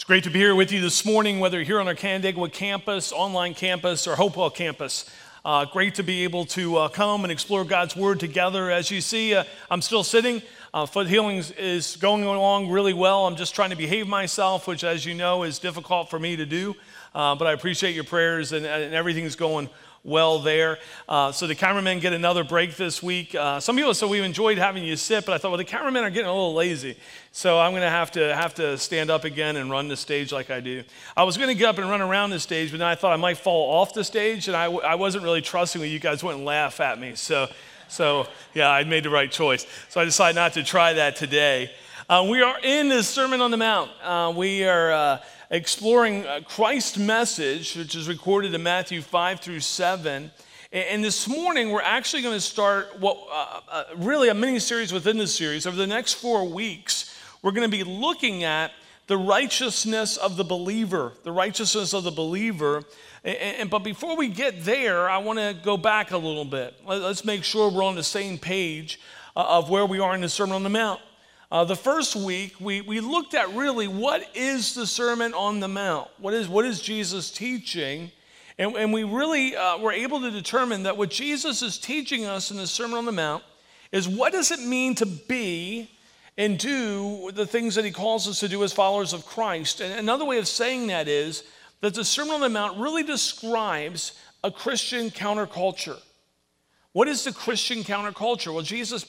It's great to be here with you this morning, whether you're here on our Canandaigua campus, online campus, or Hopewell campus. Uh, great to be able to uh, come and explore God's Word together. As you see, uh, I'm still sitting. Uh, foot healing is going along really well. I'm just trying to behave myself, which, as you know, is difficult for me to do. Uh, but I appreciate your prayers, and, and everything's going well there. Uh, so the cameramen get another break this week. Uh, some people said we enjoyed having you sit, but I thought, well, the cameramen are getting a little lazy, so I'm going to have to have to stand up again and run the stage like I do. I was going to get up and run around the stage, but then I thought I might fall off the stage, and I, I wasn't really trusting that you guys wouldn't laugh at me. So, so yeah, I made the right choice. So I decided not to try that today. Uh, we are in the Sermon on the Mount. Uh, we are uh, exploring uh, Christ's message, which is recorded in Matthew 5 through 7. And this morning, we're actually going to start what uh, uh, really a mini series within the series. Over the next four weeks, we're going to be looking at the righteousness of the believer, the righteousness of the believer. And, and, but before we get there, I want to go back a little bit. Let's make sure we're on the same page uh, of where we are in the Sermon on the Mount. Uh, the first week, we, we looked at really what is the Sermon on the Mount? What is, what is Jesus teaching? And, and we really uh, were able to determine that what Jesus is teaching us in the Sermon on the Mount is what does it mean to be and do the things that he calls us to do as followers of Christ. And another way of saying that is that the Sermon on the Mount really describes a Christian counterculture. What is the Christian counterculture? Well, Jesus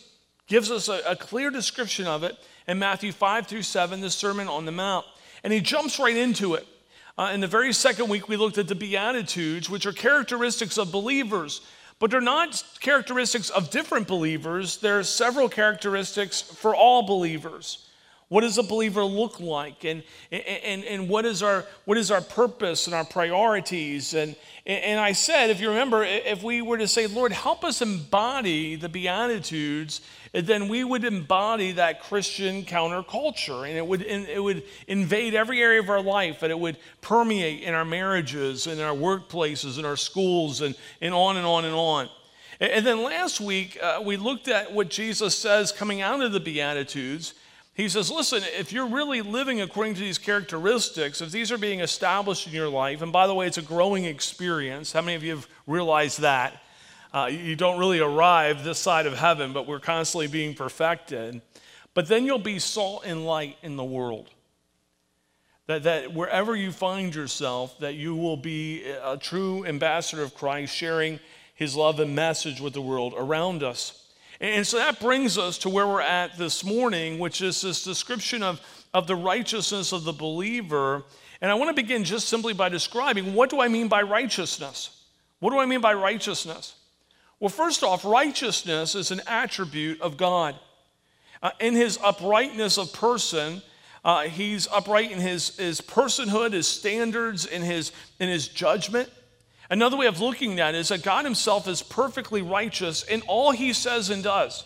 gives us a, a clear description of it in Matthew 5 through 7, the Sermon on the Mount. And he jumps right into it. Uh, in the very second week, we looked at the Beatitudes, which are characteristics of believers, but they're not characteristics of different believers. There are several characteristics for all believers. What does a believer look like? And, and, and what, is our, what is our purpose and our priorities? And, and I said, if you remember, if we were to say, Lord, help us embody the Beatitudes, then we would embody that Christian counterculture. And it would, it would invade every area of our life, and it would permeate in our marriages, in our workplaces, in our schools, and, and on and on and on. And then last week, uh, we looked at what Jesus says coming out of the Beatitudes. He says, listen, if you're really living according to these characteristics, if these are being established in your life, and by the way, it's a growing experience. How many of you have realized that? Uh, you don't really arrive this side of heaven, but we're constantly being perfected. But then you'll be salt and light in the world. That, that wherever you find yourself, that you will be a true ambassador of Christ, sharing his love and message with the world around us. And so that brings us to where we're at this morning, which is this description of, of the righteousness of the believer. And I want to begin just simply by describing what do I mean by righteousness? What do I mean by righteousness? Well, first off, righteousness is an attribute of God. Uh, in his uprightness of person, uh, he's upright in his, his personhood, his standards, in his, in his judgment. Another way of looking at it is that God Himself is perfectly righteous in all He says and does.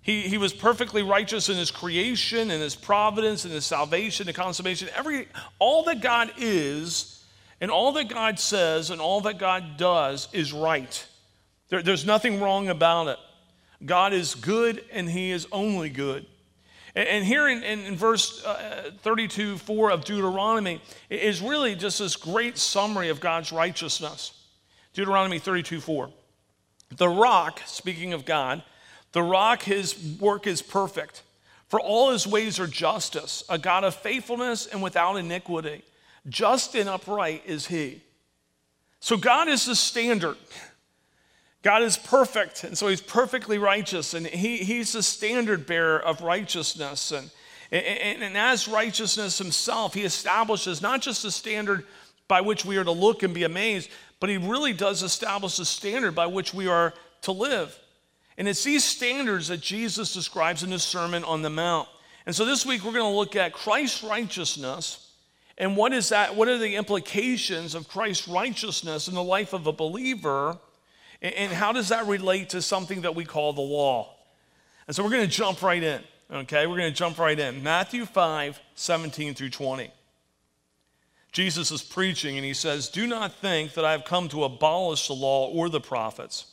He, he was perfectly righteous in His creation, in His providence, in His salvation, and consummation. Every, all that God is, and all that God says, and all that God does is right. There, there's nothing wrong about it. God is good, and He is only good. And here in, in, in verse uh, 32 4 of Deuteronomy is really just this great summary of God's righteousness. Deuteronomy 32 4. The rock, speaking of God, the rock, his work is perfect. For all his ways are justice, a God of faithfulness and without iniquity. Just and upright is he. So God is the standard. God is perfect, and so he's perfectly righteous, and he, he's the standard bearer of righteousness. And, and, and as righteousness himself, he establishes not just the standard by which we are to look and be amazed, but he really does establish the standard by which we are to live. And it's these standards that Jesus describes in his Sermon on the Mount. And so this week we're going to look at Christ's righteousness and what is that? What are the implications of Christ's righteousness in the life of a believer? And how does that relate to something that we call the law? And so we're going to jump right in, okay? We're going to jump right in. Matthew 5, 17 through 20. Jesus is preaching and he says, Do not think that I have come to abolish the law or the prophets.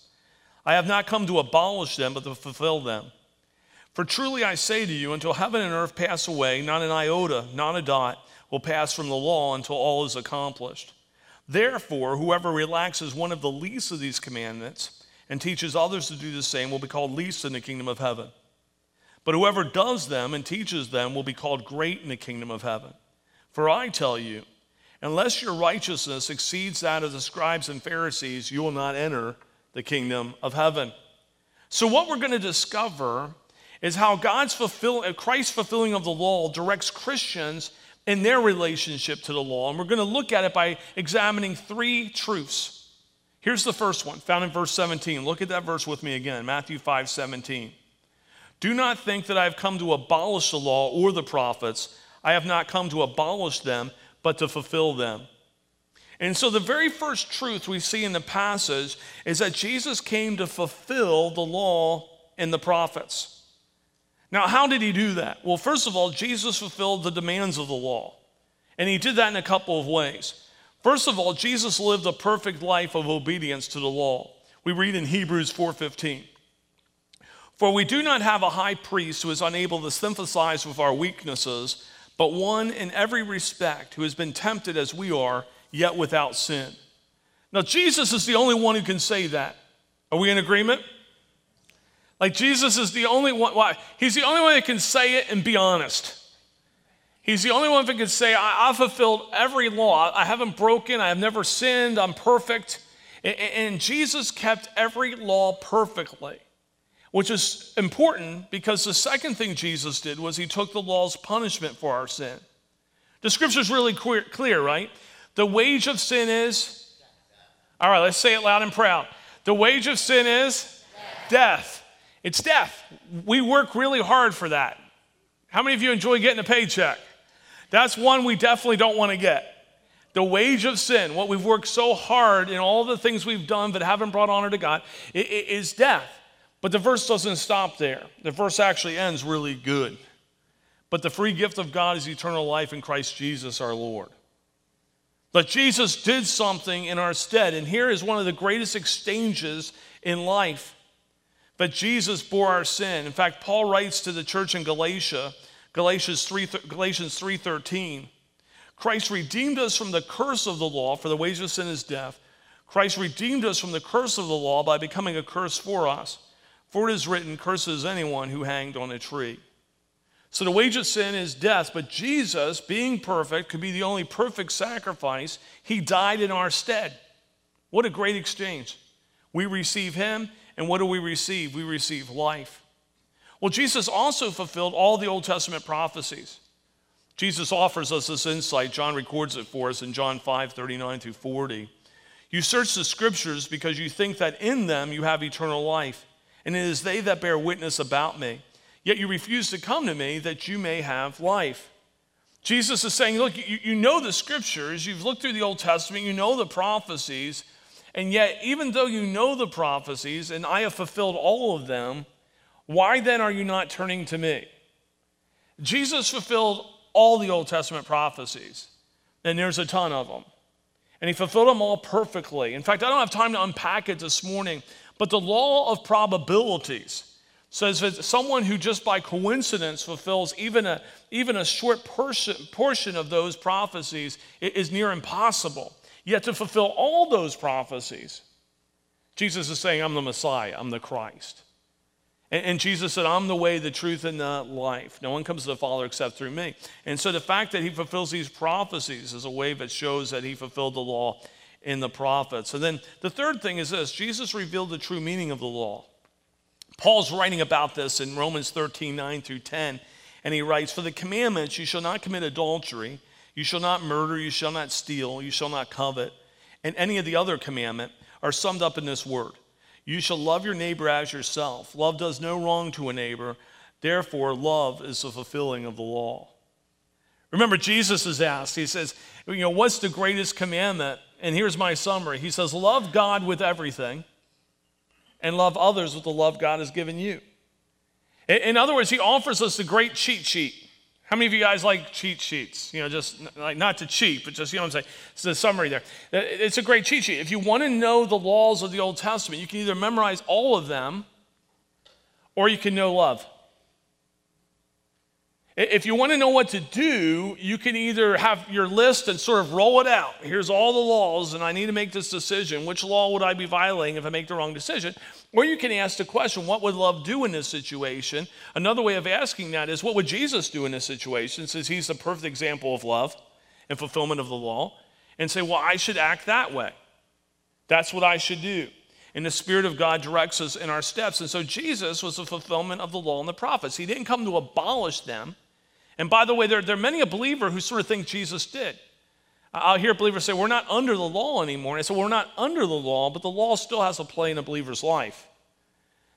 I have not come to abolish them, but to fulfill them. For truly I say to you, until heaven and earth pass away, not an iota, not a dot will pass from the law until all is accomplished. Therefore, whoever relaxes one of the least of these commandments and teaches others to do the same will be called least in the kingdom of heaven. But whoever does them and teaches them will be called great in the kingdom of heaven. For I tell you, unless your righteousness exceeds that of the scribes and Pharisees, you will not enter the kingdom of heaven. So, what we're going to discover is how God's fulfill, Christ's fulfilling of the law directs Christians in their relationship to the law. And we're going to look at it by examining three truths. Here's the first one, found in verse 17. Look at that verse with me again Matthew 5 17. Do not think that I have come to abolish the law or the prophets. I have not come to abolish them, but to fulfill them. And so, the very first truth we see in the passage is that Jesus came to fulfill the law and the prophets. Now, how did he do that? Well, first of all, Jesus fulfilled the demands of the law. And he did that in a couple of ways. First of all, Jesus lived a perfect life of obedience to the law. We read in Hebrews 4:15. For we do not have a high priest who is unable to sympathize with our weaknesses, but one in every respect who has been tempted as we are, yet without sin. Now, Jesus is the only one who can say that. Are we in agreement? Like Jesus is the only one, why? He's the only one that can say it and be honest. He's the only one that can say, I, have fulfilled every law. I haven't broken. I have never sinned. I'm perfect. And, and Jesus kept every law perfectly, which is important because the second thing Jesus did was he took the law's punishment for our sin. The scripture's really clear, clear right? The wage of sin is, all right, let's say it loud and proud. The wage of sin is death. It's death. We work really hard for that. How many of you enjoy getting a paycheck? That's one we definitely don't want to get. The wage of sin, what we've worked so hard in all the things we've done that haven't brought honor to God, is death. But the verse doesn't stop there. The verse actually ends really good. But the free gift of God is eternal life in Christ Jesus our Lord. But Jesus did something in our stead, and here is one of the greatest exchanges in life but Jesus bore our sin. In fact, Paul writes to the church in Galatia, Galatians 3, Galatians 3:13, Christ redeemed us from the curse of the law, for the wages of sin is death. Christ redeemed us from the curse of the law by becoming a curse for us. For it is written, curses anyone who hanged on a tree. So the wage of sin is death, but Jesus, being perfect, could be the only perfect sacrifice. He died in our stead. What a great exchange. We receive him, and what do we receive? We receive life. Well, Jesus also fulfilled all the Old Testament prophecies. Jesus offers us this insight. John records it for us in John 5 39 through 40. You search the scriptures because you think that in them you have eternal life, and it is they that bear witness about me. Yet you refuse to come to me that you may have life. Jesus is saying, Look, you, you know the scriptures, you've looked through the Old Testament, you know the prophecies, and yet, even though you know the prophecies and I have fulfilled all of them, why then are you not turning to me? Jesus fulfilled all the Old Testament prophecies, and there's a ton of them. And he fulfilled them all perfectly. In fact, I don't have time to unpack it this morning, but the law of probabilities says that someone who just by coincidence fulfills even a, even a short portion, portion of those prophecies is near impossible. Yet to fulfill all those prophecies, Jesus is saying, I'm the Messiah, I'm the Christ. And, and, Jesus said, I'm the way, the truth, and the life. No one comes to the Father except through me. And so the fact that he fulfills these prophecies is a way that shows that he fulfilled the law in the prophets. And then the third thing is this Jesus revealed the true meaning of the law. Paul's writing about this in Romans 13, 9 through 10. And he writes, For the commandments, you shall not commit adultery. You shall not murder, you shall not steal, you shall not covet, and any of the other commandment are summed up in this word. You shall love your neighbor as yourself. Love does no wrong to a neighbor. Therefore, love is the fulfilling of the law. Remember, Jesus is asked, he says, you know, what's the greatest commandment? And here's my summary. He says, love God with everything and love others with the love God has given you. In other words, he offers us the great cheat sheet. How many of you guys like cheat sheets? You know, just like not to cheat, but just, you know what I'm saying? It's the summary there. Uh, it's a great cheat sheet. If you want to know the laws of the Old Testament, you can either memorize all of them or you can know love. If you want to know what to do, you can either have your list and sort of roll it out. Here's all the laws, and I need to make this decision. Which law would I be violating if I make the wrong decision? Or you can ask the question, what would love do in this situation? Another way of asking that is, what would Jesus do in this situation, since he's the perfect example of love and fulfillment of the law? And say, well, I should act that way. That's what I should do. And the Spirit of God directs us in our steps. And so Jesus was the fulfillment of the law and the prophets. He didn't come to abolish them. And by the way, there, there are many a believer who sort of think Jesus did. I'll hear believers say, We're not under the law anymore. And I say, We're not under the law, but the law still has a play in a believer's life.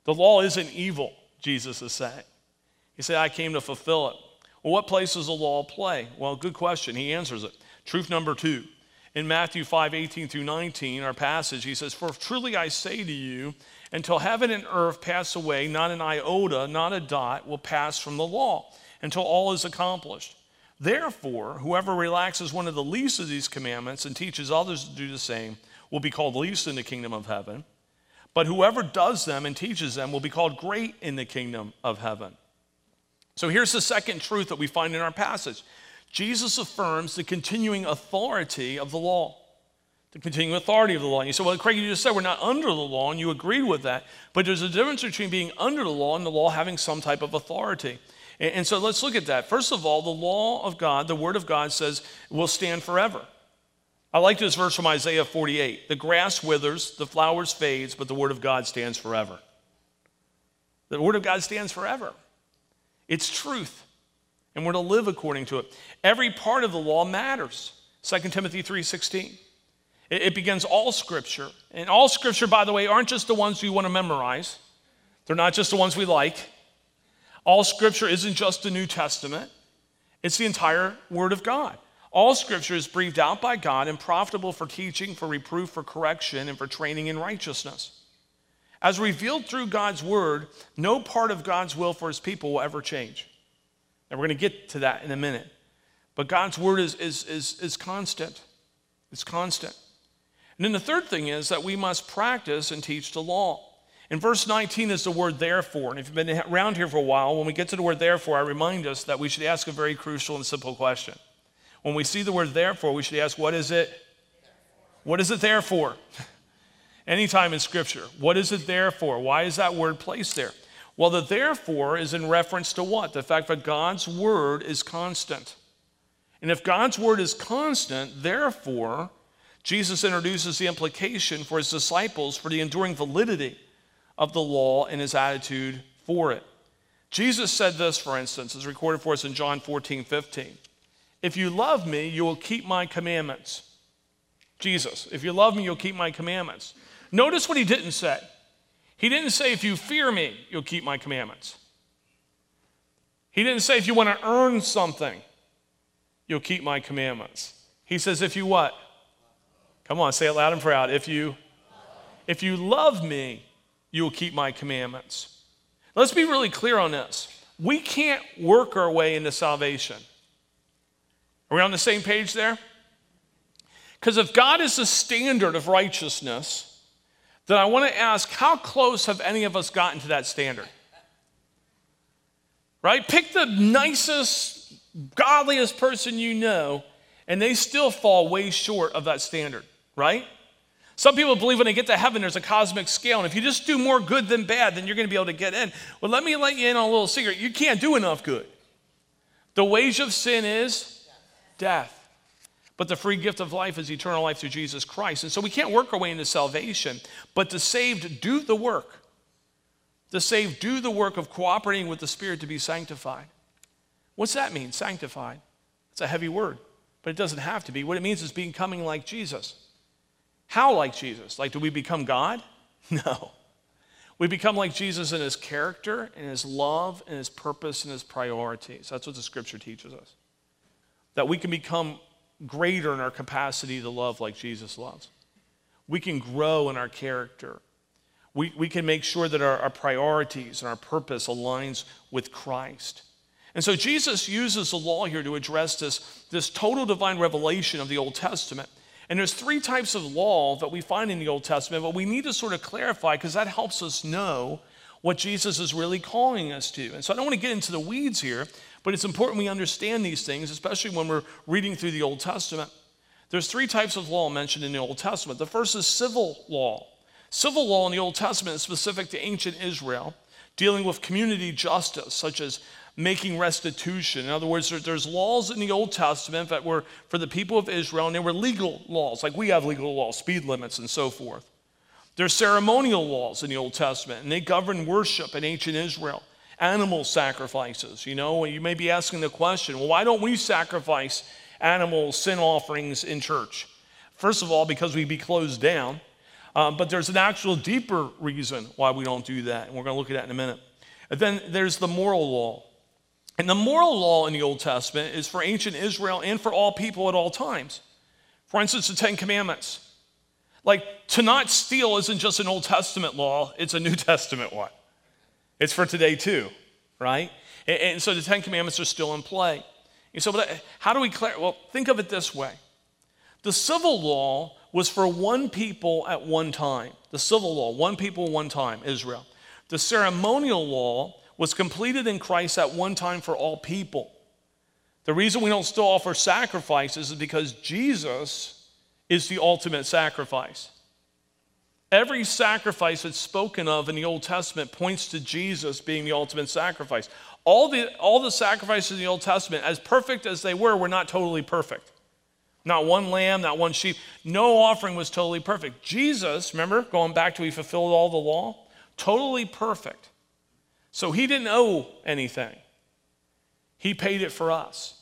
The law isn't evil, Jesus is saying. He said, I came to fulfill it. Well, what place does the law play? Well, good question. He answers it. Truth number two. In Matthew 5 18 through 19, our passage, he says, For truly I say to you, until heaven and earth pass away, not an iota, not a dot will pass from the law until all is accomplished. Therefore, whoever relaxes one of the least of these commandments and teaches others to do the same will be called least in the kingdom of heaven. But whoever does them and teaches them will be called great in the kingdom of heaven. So here's the second truth that we find in our passage Jesus affirms the continuing authority of the law. The continuing authority of the law. And you say, well, Craig, you just said we're not under the law, and you agreed with that. But there's a difference between being under the law and the law having some type of authority. And so let's look at that. First of all, the law of God, the word of God says, will stand forever. I like this verse from Isaiah 48. The grass withers, the flowers fades, but the word of God stands forever. The word of God stands forever. It's truth, and we're to live according to it. Every part of the law matters. 2 Timothy 3:16. It, it begins all scripture. And all scripture, by the way, aren't just the ones we want to memorize. They're not just the ones we like. All scripture isn't just the New Testament, it's the entire Word of God. All scripture is breathed out by God and profitable for teaching, for reproof, for correction, and for training in righteousness. As revealed through God's word, no part of God's will for his people will ever change. And we're going to get to that in a minute. But God's word is, is, is, is constant. It's constant. And then the third thing is that we must practice and teach the law. In verse 19 is the word therefore. And if you've been around here for a while, when we get to the word therefore, I remind us that we should ask a very crucial and simple question. When we see the word therefore, we should ask, what is it? What is it there for? Anytime in Scripture, what is it there for? Why is that word placed there? Well, the therefore is in reference to what? The fact that God's word is constant. And if God's word is constant, therefore, Jesus introduces the implication for his disciples for the enduring validity of the law and his attitude for it. Jesus said this, for instance, is recorded for us in John 14, 15. If you love me, you will keep my commandments. Jesus, if you love me, you'll keep my commandments. Notice what he didn't say. He didn't say, if you fear me, you'll keep my commandments. He didn't say, if you want to earn something, you'll keep my commandments. He says, if you what? Come on, say it loud and proud. If you, if you love me, you will keep my commandments. Let's be really clear on this. We can't work our way into salvation. Are we on the same page there? Because if God is the standard of righteousness, then I want to ask how close have any of us gotten to that standard? Right? Pick the nicest, godliest person you know, and they still fall way short of that standard, right? Some people believe when they get to heaven, there's a cosmic scale. And if you just do more good than bad, then you're going to be able to get in. Well, let me let you in on a little secret. You can't do enough good. The wage of sin is death. But the free gift of life is eternal life through Jesus Christ. And so we can't work our way into salvation, but the saved do the work. The saved do the work of cooperating with the Spirit to be sanctified. What's that mean, sanctified? It's a heavy word, but it doesn't have to be. What it means is becoming like Jesus. How like Jesus? Like, do we become God? No. We become like Jesus in his character, in his love, in his purpose, and his priorities. That's what the scripture teaches us. That we can become greater in our capacity to love like Jesus loves. We can grow in our character. We, we can make sure that our, our priorities and our purpose aligns with Christ. And so Jesus uses the law here to address this, this total divine revelation of the Old Testament and there's three types of law that we find in the Old Testament, but we need to sort of clarify because that helps us know what Jesus is really calling us to. And so I don't want to get into the weeds here, but it's important we understand these things, especially when we're reading through the Old Testament. There's three types of law mentioned in the Old Testament. The first is civil law. Civil law in the Old Testament is specific to ancient Israel, dealing with community justice, such as making restitution. In other words, there's laws in the Old Testament that were for the people of Israel, and they were legal laws, like we have legal laws, speed limits, and so forth. There's ceremonial laws in the Old Testament, and they govern worship in ancient Israel. Animal sacrifices. You know, you may be asking the question, well, why don't we sacrifice animal sin offerings in church? First of all, because we'd be closed down. Um, but there's an actual deeper reason why we don't do that, and we're going to look at that in a minute. And then there's the moral law. And the moral law in the Old Testament is for ancient Israel and for all people at all times. For instance, the Ten Commandments. Like, to not steal isn't just an Old Testament law, it's a New Testament one. It's for today too, right? And, and so the Ten Commandments are still in play. And so, uh, how do we clarify? Well, think of it this way the civil law was for one people at one time. The civil law, one people, one time, Israel. The ceremonial law was completed in Christ at one time for all people. The reason we don't still offer sacrifices is because Jesus is the ultimate sacrifice. Every sacrifice that's spoken of in the Old Testament points to Jesus being the ultimate sacrifice. All the, all the sacrifices in the Old Testament, as perfect as they were, were not totally perfect. Not one lamb, not one sheep. No offering was totally perfect. Jesus, remember, going back to he fulfilled all the law, totally perfect. So he didn't owe anything. He paid it for us.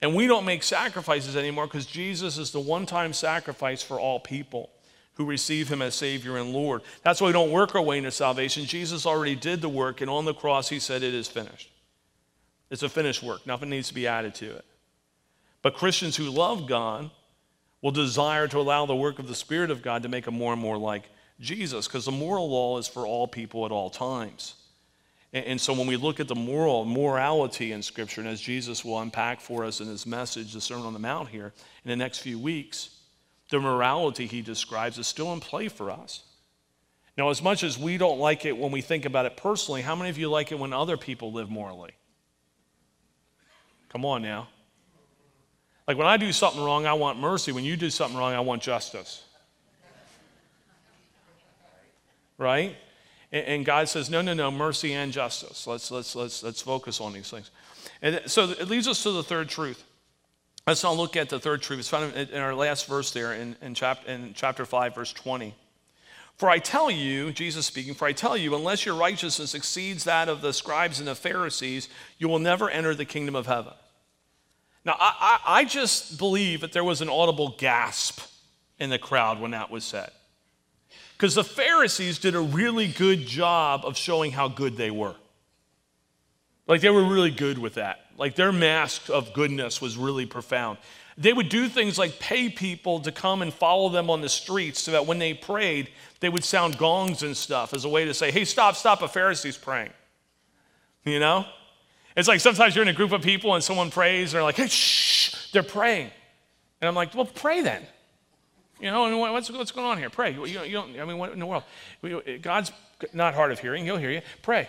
And we don't make sacrifices anymore because Jesus is the one time sacrifice for all people who receive him as Savior and Lord. That's why we don't work our way into salvation. Jesus already did the work, and on the cross, he said, It is finished. It's a finished work, nothing needs to be added to it. But Christians who love God will desire to allow the work of the Spirit of God to make them more and more like Jesus, because the moral law is for all people at all times. And so when we look at the moral morality in Scripture, and as Jesus will unpack for us in his message, the Sermon on the Mount here, in the next few weeks, the morality he describes is still in play for us. Now, as much as we don't like it when we think about it personally, how many of you like it when other people live morally? Come on now. Like when I do something wrong, I want mercy. When you do something wrong, I want justice. Right? And God says, no, no, no, mercy and justice. Let's, let's, let's, let's focus on these things. And so it leads us to the third truth. Let's now look at the third truth. It's found in our last verse there in, in, chapter, in chapter 5, verse 20. For I tell you, Jesus speaking, for I tell you, unless your righteousness exceeds that of the scribes and the Pharisees, you will never enter the kingdom of heaven. Now, I, I, I just believe that there was an audible gasp in the crowd when that was said. Because the Pharisees did a really good job of showing how good they were. Like they were really good with that. Like their mask of goodness was really profound. They would do things like pay people to come and follow them on the streets so that when they prayed, they would sound gongs and stuff as a way to say, hey, stop, stop, a Pharisee's praying. You know? It's like sometimes you're in a group of people and someone prays and they're like, hey, shh, they're praying. And I'm like, well, pray then. You know, what's, what's going on here? Pray. You, you don't, I mean, what in the world? God's not hard of hearing. He'll hear you. Pray.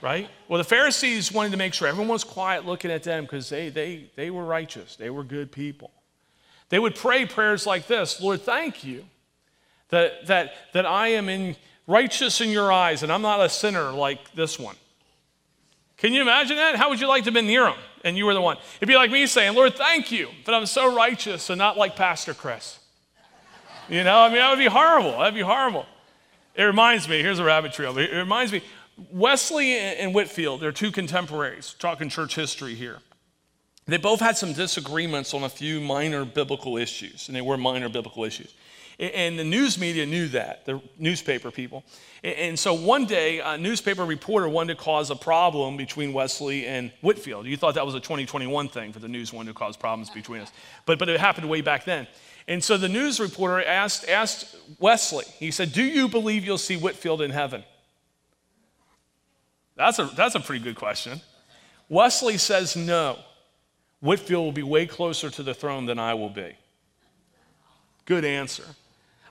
right? Well, the Pharisees wanted to make sure everyone was quiet looking at them because they, they, they were righteous. They were good people. They would pray prayers like this Lord, thank you that, that, that I am in, righteous in your eyes and I'm not a sinner like this one. Can you imagine that? How would you like to have been near him and you were the one? It'd be like me saying, Lord, thank you that I'm so righteous and not like Pastor Chris. You know, I mean, that would be horrible. That'd be horrible. It reminds me, here's a rabbit trail. It reminds me, Wesley and Whitefield, they're two contemporaries, talking church history here. They both had some disagreements on a few minor biblical issues, and they were minor biblical issues. And the news media knew that, the newspaper people. And so one day, a newspaper reporter wanted to cause a problem between Wesley and Whitefield. You thought that was a 2021 thing for the news wanting to cause problems between us. But, but it happened way back then. And so the news reporter asked, asked Wesley, he said, Do you believe you'll see Whitefield in heaven? That's a, that's a pretty good question. Wesley says, No. Whitefield will be way closer to the throne than I will be. Good answer.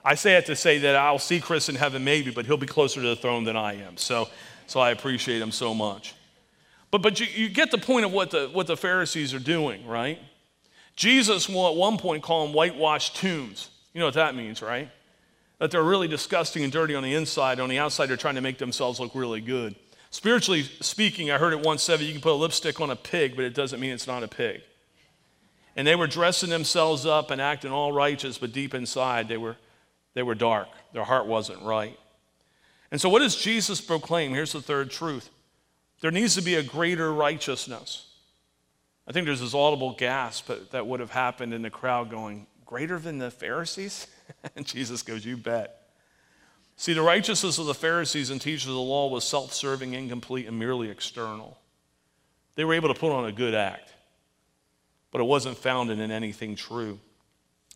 I say it to say that I'll see Chris in heaven maybe, but he'll be closer to the throne than I am. So, so I appreciate him so much. But, but you, you get the point of what the, what the Pharisees are doing, right? Jesus will at one point call them whitewashed tombs. You know what that means, right? That they're really disgusting and dirty on the inside. On the outside, they're trying to make themselves look really good. Spiritually speaking, I heard it once said that you can put a lipstick on a pig, but it doesn't mean it's not a pig. And they were dressing themselves up and acting all righteous, but deep inside they were, they were dark. Their heart wasn't right. And so, what does Jesus proclaim? Here's the third truth there needs to be a greater righteousness. I think there's this audible gasp that would have happened in the crowd going, Greater than the Pharisees? and Jesus goes, You bet. See, the righteousness of the Pharisees and teachers of the law was self serving, incomplete, and merely external. They were able to put on a good act but it wasn't founded in anything true.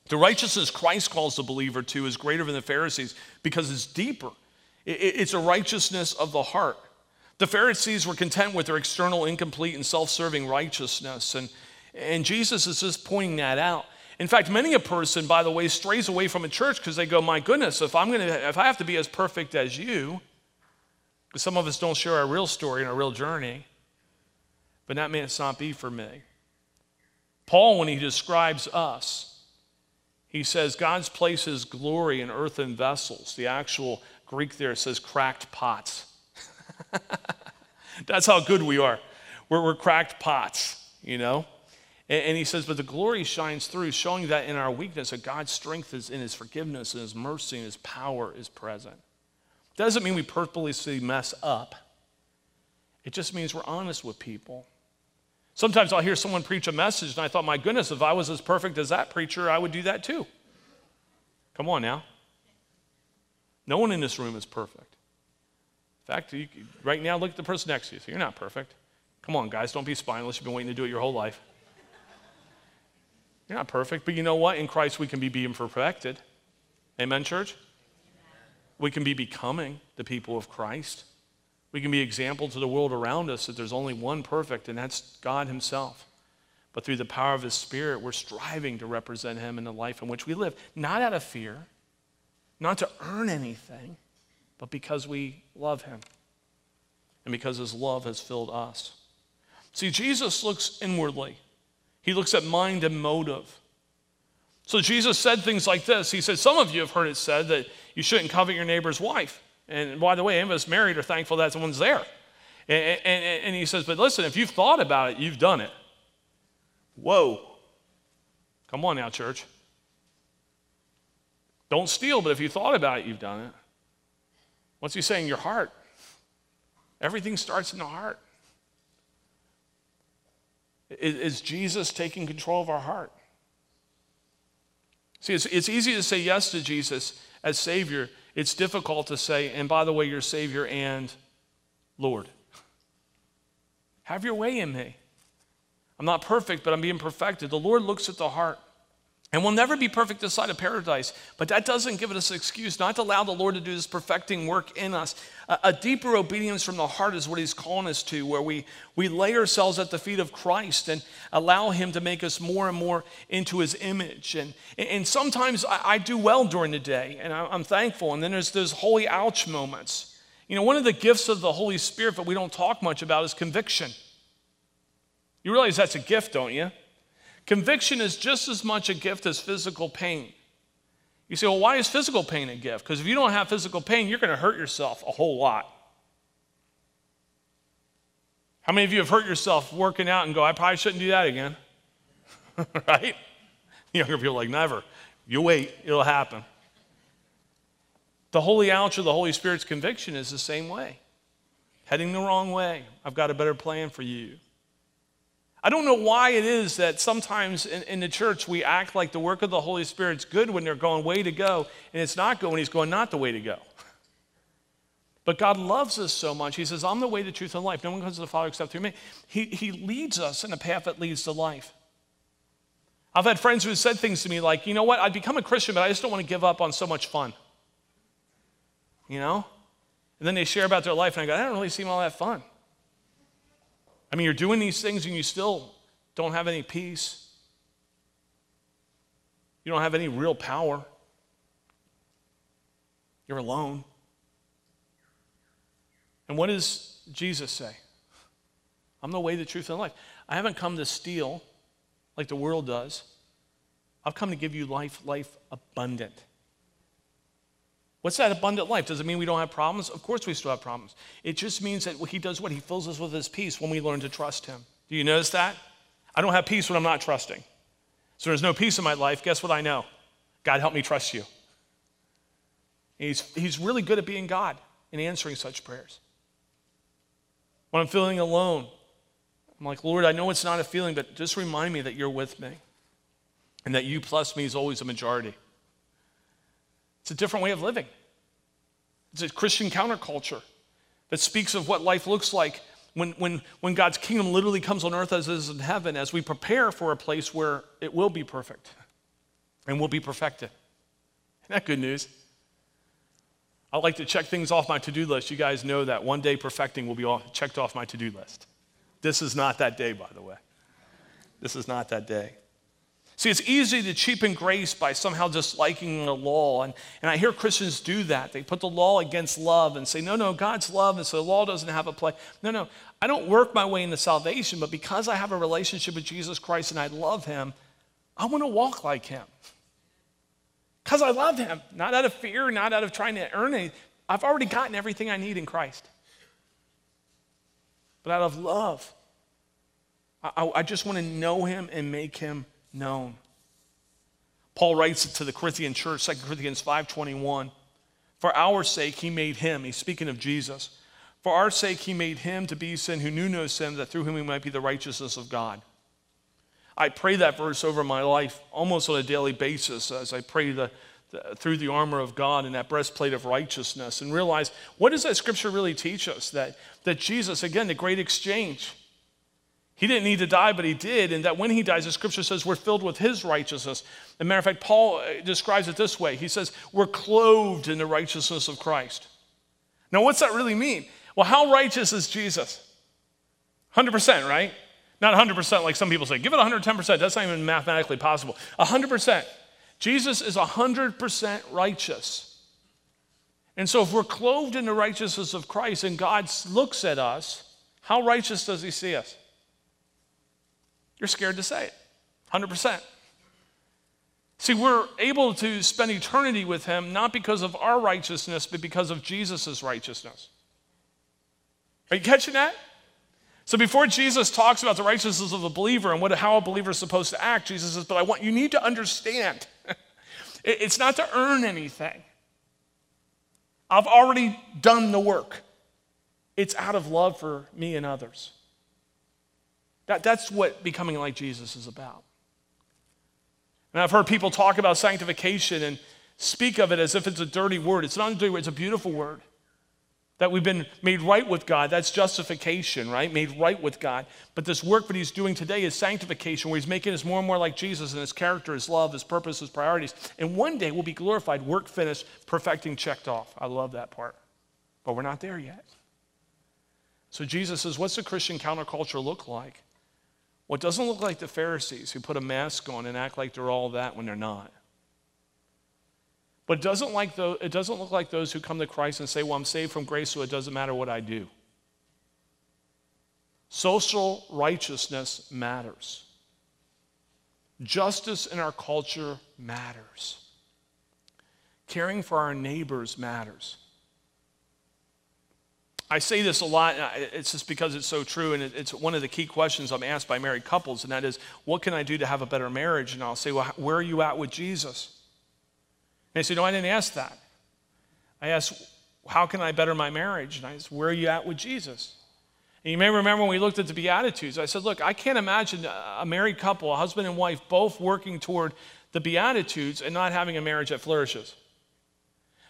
The righteousness Christ calls the believer to is greater than the Pharisees because it's deeper. It's a righteousness of the heart. The Pharisees were content with their external, incomplete, and self serving righteousness. And, and Jesus is just pointing that out. In fact, many a person, by the way, strays away from a church because they go, My goodness, if, I'm gonna, if I have to be as perfect as you, because some of us don't share our real story and our real journey, but that may not be for me. Paul, when he describes us, he says God's places glory in earthen vessels. The actual Greek there says cracked pots. That's how good we are. We're, we're cracked pots, you know? And, and, he says, but the glory shines through, showing that in our weakness, that God's strength is in his forgiveness and his mercy and his power is present. Doesn't mean we purposely mess up. It just means we're honest with people. Sometimes I'll hear someone preach a message, and I thought, my goodness, if I was as perfect as that preacher, I would do that too. Come on now. No one in this room is perfect. In fact, you, right now, look at the person next to you. So you're not perfect. Come on, guys, don't be spineless. You've been waiting to do it your whole life. You're not perfect, but you know what? In Christ, we can be being perfected. Amen, church? We can be becoming the people of Christ. We can be example to the world around us that there's only one perfect, and that's God Himself. But through the power of His Spirit, we're striving to represent Him in the life in which we live, not out of fear, not to earn anything, but because we love Him and because His love has filled us. See, Jesus looks inwardly, He looks at mind and motive. So Jesus said things like this He said, Some of you have heard it said that you shouldn't covet your neighbor's wife. And by the way, any of us married are thankful that someone's there. And, and, and he says, but listen, if you've thought about it, you've done it. Whoa. Come on now, church. Don't steal, but if you thought about it, you've done it. What's he saying? Your heart. Everything starts in the heart. Is Jesus taking control of our heart? See, it's, it's easy to say yes to Jesus as Savior it's difficult to say, and by the way, you're Savior and Lord. Have your way in me. I'm not perfect, but I'm being perfected. The Lord looks at the heart. And we'll never be perfect this side of paradise, but that doesn't give us an excuse not to allow the Lord to do this perfecting work in us. A, a, deeper obedience from the heart is what He's calling us to, where we, we lay ourselves at the feet of Christ and allow Him to make us more and more into His image. And, and sometimes I, I do well during the day, and I, I'm thankful. And then there's those holy ouch moments. You know, one of the gifts of the Holy Spirit that we don't talk much about is conviction. You realize that's a gift, don't you? Conviction is just as much a gift as physical pain. You say, well, why is physical pain a gift? Because if you don't have physical pain, you're going to hurt yourself a whole lot. How many of you have hurt yourself working out and go, I probably shouldn't do that again? right? Younger people like, never. You wait, it'll happen. The holy ouch of the Holy Spirit's conviction is the same way. Heading the wrong way. I've got a better plan for you. I don't know why it is that sometimes in, in, the church we act like the work of the Holy Spirit's good when they're going way to go, and it's not good when He's going not the way to go. But God loves us so much. He says, I'm the way, the truth, and life. No one comes to the Father except through me. He, he leads us in a path that leads to life. I've had friends who have said things to me like, you know what, I'd become a Christian, but I just don't want to give up on so much fun. You know? And then they share about their life, and I go, I don't really seem all that fun. I mean, you're doing these things and you still don't have any peace. You don't have any real power. You're alone. And what does Jesus say? I'm the way, the truth, and the life. I haven't come to steal like the world does. I've come to give you life, life abundant. What's that abundant life? Does it mean we don't have problems? Of course we still have problems. It just means that he does what? He fills us with his peace when we learn to trust him. Do you notice that? I don't have peace when I'm not trusting. So there's no peace in my life. Guess what I know? God, help me trust you. He's, he's really good at being God and answering such prayers. When I'm feeling alone, I'm like, Lord, I know it's not a feeling, but just remind me that you're with me and that you plus me is always a majority. It's a different way of living. It's a Christian counterculture that speaks of what life looks like when, when, when God's kingdom literally comes on earth as it is in heaven, as we prepare for a place where it will be perfect and will be perfected. Isn't that good news? I like to check things off my to do list. You guys know that one day perfecting will be all checked off my to do list. This is not that day, by the way. This is not that day. See, it's easy to cheapen grace by somehow disliking the law. And, and I hear Christians do that. They put the law against love and say, no, no, God's love, and so the law doesn't have a place. No, no, I don't work my way into salvation, but because I have a relationship with Jesus Christ and I love him, I want to walk like him. Because I love him, not out of fear, not out of trying to earn anything. I've already gotten everything I need in Christ. But out of love, I, I just want to know him and make him known. Paul writes it to the Corinthian church, 2 Corinthians 5:21, "For our sake he made him," he's speaking of Jesus. "For our sake he made him to be sin who knew no sin, that through him we might be the righteousness of God." I pray that verse over my life almost on a daily basis as I pray the, the, through the armor of God and that breastplate of righteousness and realize what does that scripture really teach us? That, that Jesus, again, the great exchange, he didn't need to die, but he did. And that when he dies, the scripture says we're filled with his righteousness. As a matter of fact, Paul uh, describes it this way He says, We're clothed in the righteousness of Christ. Now, what's that really mean? Well, how righteous is Jesus? 100%, right? Not 100% like some people say. Give it 110%. That's not even mathematically possible. 100%. Jesus is 100% righteous. And so, if we're clothed in the righteousness of Christ and God looks at us, how righteous does he see us? You're scared to say it. 100%. See, we're able to spend eternity with him not because of our righteousness, but because of Jesus' righteousness. Are you catching that? So before Jesus talks about the righteousness of a believer and what, how a believer is supposed to act, Jesus says, but I want you need to understand. it's not to earn anything. I've already done the work. It's out of love for me and others. That, that's what becoming like Jesus is about. And I've heard people talk about sanctification and speak of it as if it's a dirty word. It's not a dirty word, it's a beautiful word. That we've been made right with God. That's justification, right? Made right with God. But this work that he's doing today is sanctification, where he's making us more and more like Jesus in his character, his love, his purpose, his priorities. And one day we'll be glorified, work finished, perfecting checked off. I love that part. But we're not there yet. So Jesus says, What's the Christian counterculture look like? It doesn't look like the Pharisees who put a mask on and act like they're all that when they're not. But it doesn't, like the, it doesn't look like those who come to Christ and say, Well, I'm saved from grace, so it doesn't matter what I do. Social righteousness matters. Justice in our culture matters. Caring for our neighbors matters. I say this a lot, it's just because it's so true, and it's one of the key questions I'm asked by married couples, and that is, what can I do to have a better marriage? And I'll say, well, where are you at with Jesus? And they say, no, I didn't ask that. I asked, how can I better my marriage? And I said, where are you at with Jesus? And you may remember when we looked at the Beatitudes, I said, look, I can't imagine a married couple, a husband and wife, both working toward the Beatitudes and not having a marriage that flourishes.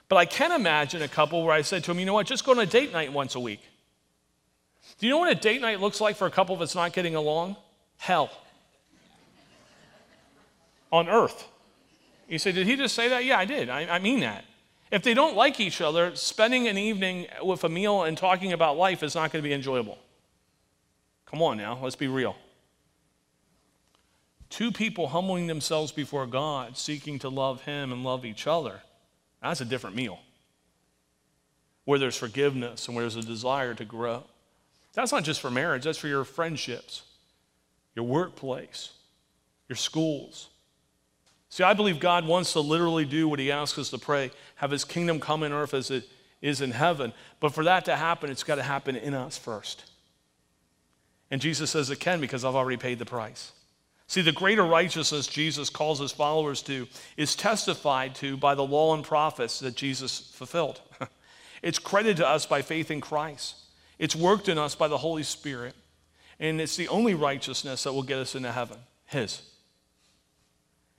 But I can imagine a couple where I said to them, you know what, just go on a date night once a week. Do you know what a date night looks like for a couple that's not getting along? Hell. on earth. You say, did he just say that? Yeah, I did. I, I mean that. If they don't like each other, spending an evening with a meal and talking about life is not going to be enjoyable. Come on now, let's be real. Two people humbling themselves before God, seeking to love Him and love each other that's a different meal. where there's forgiveness and where there's a desire to grow. That's not just for marriage, that's for your friendships, your workplace, your schools. See, I believe God wants to literally do what He asks us to pray have His kingdom come in earth as it is in heaven. But for that to happen, it's got to happen in us first. And Jesus says it can because I've already paid the price. See, the greater righteousness Jesus calls his followers to is testified to by the law and prophets that Jesus fulfilled. it's credited to us by faith in Christ, it's worked in us by the Holy Spirit, and it's the only righteousness that will get us into heaven His.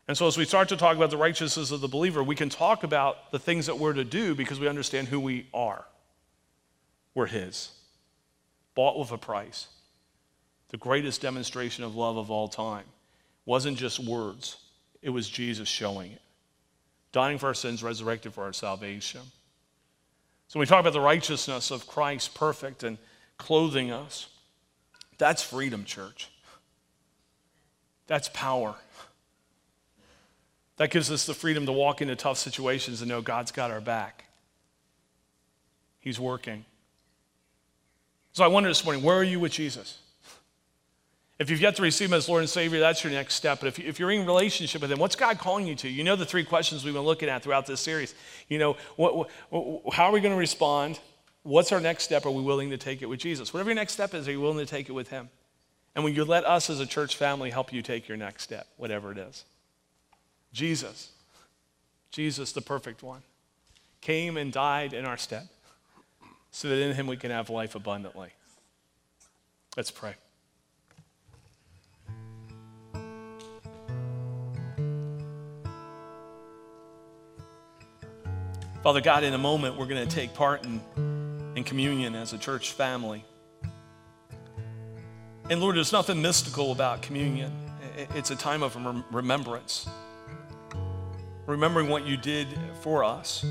And so, as we start to talk about the righteousness of the believer, we can talk about the things that we're to do because we understand who we are. We're His, bought with a price, the greatest demonstration of love of all time wasn't just words, it was Jesus showing it. Dying for our sins, resurrected for our salvation. So when we talk about the righteousness of Christ, perfect and clothing us, that's freedom, church. That's power. That gives us the freedom to walk into tough situations and know God's got our back. He's working. So I wonder this morning, where are you with Jesus? If you've yet to receive him as Lord and Savior, that's your next step. But if, you're in relationship with him, what's God calling you to? You know the three questions we've been looking at throughout this series. You know, what, what, how are we going to respond? What's our next step? Are we willing to take it with Jesus? Whatever your next step is, are you willing to take it with him? And when you let us as a church family help you take your next step, whatever it is. Jesus, Jesus, the perfect one, came and died in our stead so that in him we can have life abundantly. Let's pray. Father God, in a moment, we're going to take part in, in communion as a church family. And Lord, there's nothing mystical about communion, it's a time of remembrance, remembering what you did for us.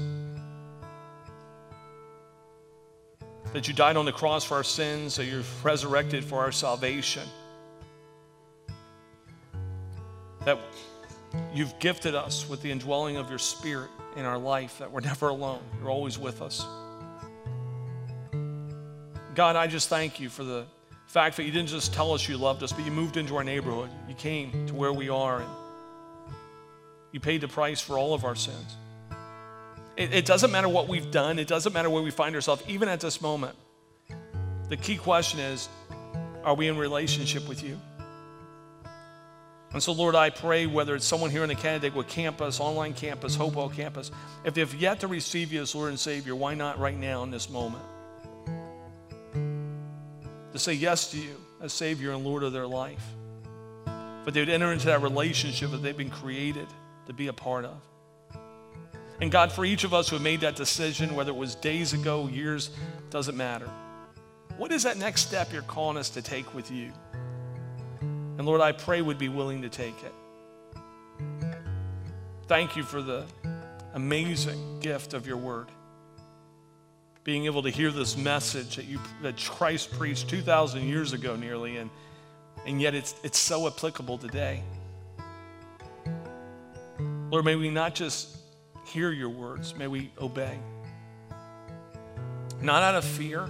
That you died on the cross for our sins, that you're resurrected for our salvation. That you've gifted us with the indwelling of your spirit in our life, that we're never alone. You're always with us. God, I just thank you for the fact that you didn't just tell us you loved us, but you moved into our neighborhood. You came to where we are, and you paid the price for all of our sins. It, it doesn't matter what we've done, it doesn't matter where we find ourselves, even at this moment. The key question is are we in relationship with you? And so, Lord, I pray whether it's someone here in the Canandaigua campus, online campus, Hopewell campus, if they've yet to receive you as Lord and Savior, why not right now in this moment? To say yes to you as Savior and Lord of their life. But they would enter into that relationship that they've been created to be a part of. And God, for each of us who have made that decision, whether it was days ago, years, doesn't matter. What is that next step you're calling us to take with you? And Lord, I pray would be willing to take it. Thank you for the amazing gift of your word. Being able to hear this message that, you, that Christ preached 2,000 years ago nearly, and, and yet it's, it's so applicable today. Lord, may we not just hear your words, may we obey. Not out of fear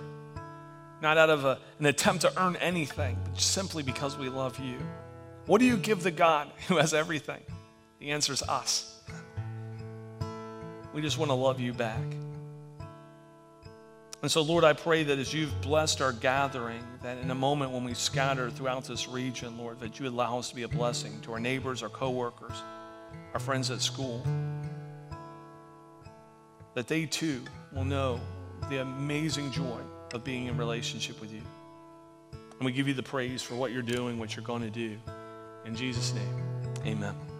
not out of a, an attempt to earn anything, but simply because we love you. What do you give the God who has everything? The answer is us. We just want to love you back. And so, Lord, I pray that as you've blessed our gathering, that in a moment when we scatter throughout this region, Lord, that you allow us to be a blessing to our neighbors, our coworkers, our friends at school. That they too will know the amazing joy of being in relationship with you. And we give you the praise for what you're doing, what you're going to do. In Jesus' name, amen.